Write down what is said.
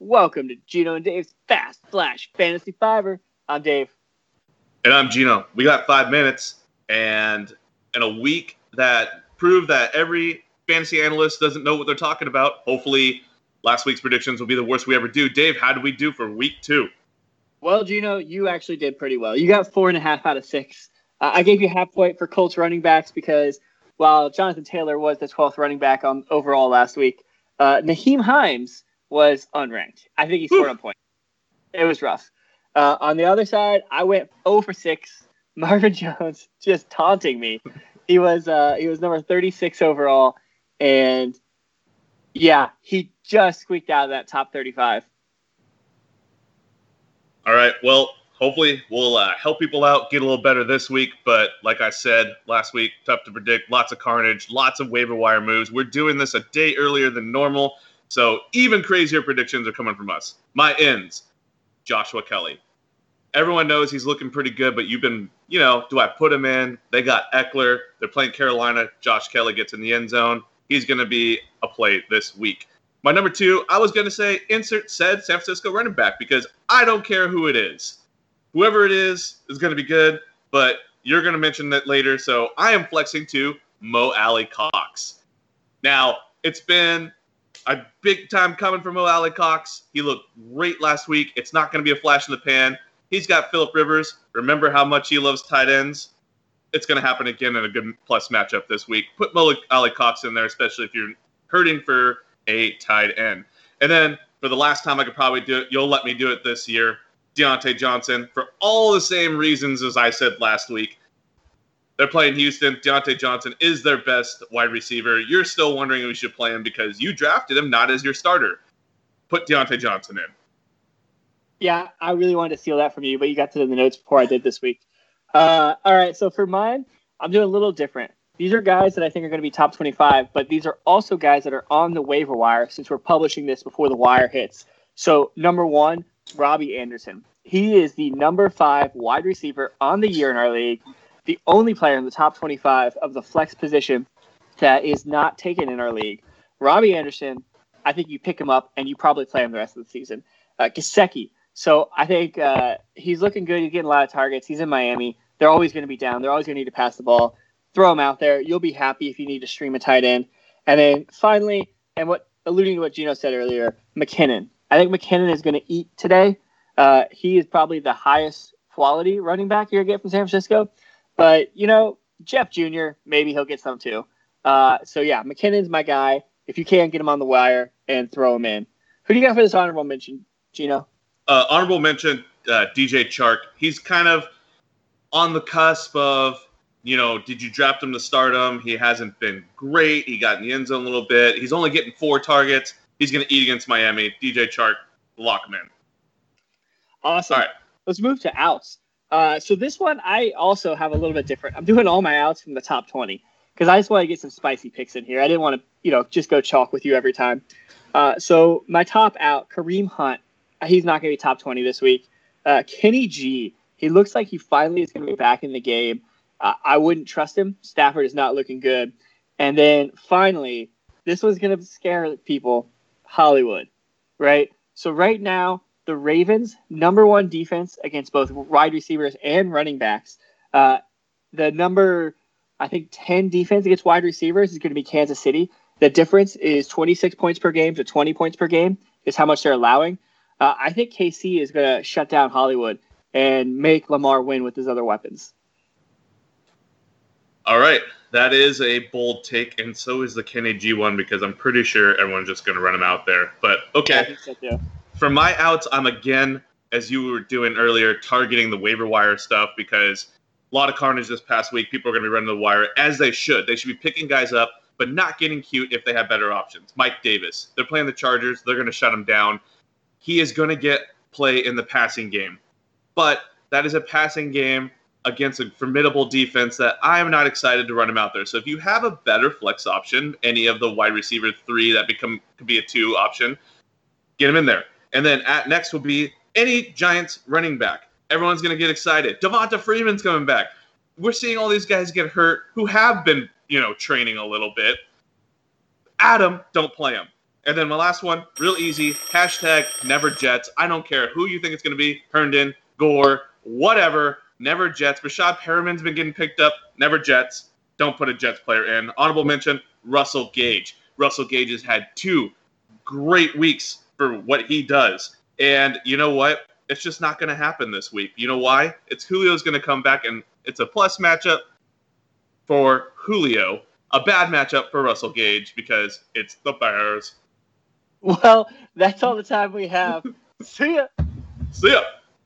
Welcome to Gino and Dave's Fast Flash Fantasy Fiver. I'm Dave. And I'm Gino. We got five minutes, and in a week that proved that every fantasy analyst doesn't know what they're talking about. Hopefully, last week's predictions will be the worst we ever do. Dave, how did we do for week two? Well, Gino, you actually did pretty well. You got four and a half out of six. Uh, I gave you half point for Colts running backs because while Jonathan Taylor was the 12th running back on overall last week, uh, Nyheim Hines was unranked. I think he scored a point. It was rough. Uh, on the other side, I went 0 for 6. Marvin Jones just taunting me. He was uh, he was number 36 overall, and yeah, he just squeaked out of that top 35. All right. Well, hopefully we'll uh, help people out, get a little better this week. But like I said last week, tough to predict. Lots of carnage, lots of waiver wire moves. We're doing this a day earlier than normal. So even crazier predictions are coming from us. My ends, Joshua Kelley. Everyone knows he's looking pretty good, but you've been, you know, do I put him in? They got Ekeler. They're playing Carolina. Josh Kelley gets in the end zone. He's going to be a play this week. My number two, I was going to say insert said San Francisco running back because I don't care who it is. Whoever it is is going to be good, but you're going to mention that later. So I am flexing to Mo Alie-Cox. Now, it's been a big time coming from Mo Alie-Cox. He looked great last week. It's not going to be a flash in the pan. He's got Philip Rivers. Remember how much he loves tight ends. It's going to happen again in a good plus matchup this week. Put Mo Alie-Cox in there, especially if you're hurting for a tight end. And then for the last time I could probably do it, you'll let me do it this year. Diontae Johnson for all the same reasons as I said last week. They're playing Houston. Diontae Johnson is their best wide receiver. You're still wondering if we should play him because you drafted him not as your starter. Put Diontae Johnson in. Yeah, I really wanted to steal that from you, but you got to the notes before I did this week. Uh, all right, so for mine, I'm doing a little different. These are guys that I think are going to be top 25, but these are also guys that are on the waiver wire since we're publishing this before the wire hits. So, number one, Robbie Anderson. He is the number five wide receiver on the year in our league the only player in the top 25 of the flex position that is not taken in our league. Robbie Anderson, I think you pick him up and you probably play him the rest of the season. Uh, Gesicki, so I think uh, he's looking good. He's getting a lot of targets. He's in Miami. They're always going to be down. They're always going to need to pass the ball. Throw him out there. You'll be happy if you need to stream a tight end. And then finally, and what alluding to what Gino said earlier, McKinnon. I think McKinnon is going to eat today. Uh, he is probably the highest quality running back you're going to get from San Francisco. But you know, Jeff Jr. Maybe he'll get some too. Uh, so yeah, McKinnon's my guy. If you can get him on the wire and throw him in, who do you got for this honorable mention, Gino? Uh, honorable mention, uh, DJ Chark. He's kind of on the cusp of, you know, did you draft him to start him? He hasn't been great. He got in the end zone a little bit. He's only getting four targets. He's going to eat against Miami. DJ Chark, lock him in. Awesome. All right. Let's move to outs. Uh, so this one I also have a little bit different. I'm doing all my outs from the top 20 because I just want to get some spicy picks in here. I didn't want to, you know, just go chalk with you every time. Uh, so my top out, Kareem Hunt. He's not going to be top 20 this week. Uh, Kenny G. He looks like he finally is going to be back in the game. Uh, I wouldn't trust him. Stafford is not looking good. And then finally, this was going to scare people. Hollywood, right? So right now, the Ravens' number one defense against both wide receivers and running backs. Uh, the number, I think, 10 defense against wide receivers is going to be Kansas City. The difference is 26 points per game to 20 points per game, is how much they're allowing. Uh, I think KC is going to shut down Hollywood and make Lamar win with his other weapons. All right. That is a bold take, and so is the Kenny G one because I'm pretty sure everyone's just going to run him out there. But okay. Yeah, for my outs, I'm again, as you were doing earlier, targeting the waiver wire stuff because a lot of carnage this past week. People are going to be running the wire as they should. They should be picking guys up, but not getting cute if they have better options. Mike Davis. They're playing the Chargers. They're going to shut him down. He is going to get play in the passing game, but that is a passing game against a formidable defense that I am not excited to run him out there. So if you have a better flex option, any of the wide receiver three that become could be a two option, get him in there. And then at next will be any Giants running back. Everyone's going to get excited. Devonta Freeman's coming back. We're seeing all these guys get hurt who have been, you know, training a little bit. Adam, don't play him. And then my last one, real easy. Hashtag never Jets. I don't care who you think it's going to be. Herndon, Gore, whatever. Never Jets. Breshad Perriman's been getting picked up. Never Jets. Don't put a Jets player in. Honorable mention, Russell Gage. Russell Gage has had two great weeks for what he does. And you know what? It's just not going to happen this week. You know why? It's Julio's going to come back, and it's a plus matchup for Julio, a bad matchup for Russell Gage because it's the Bears. Well, that's all the time we have. See ya. See ya.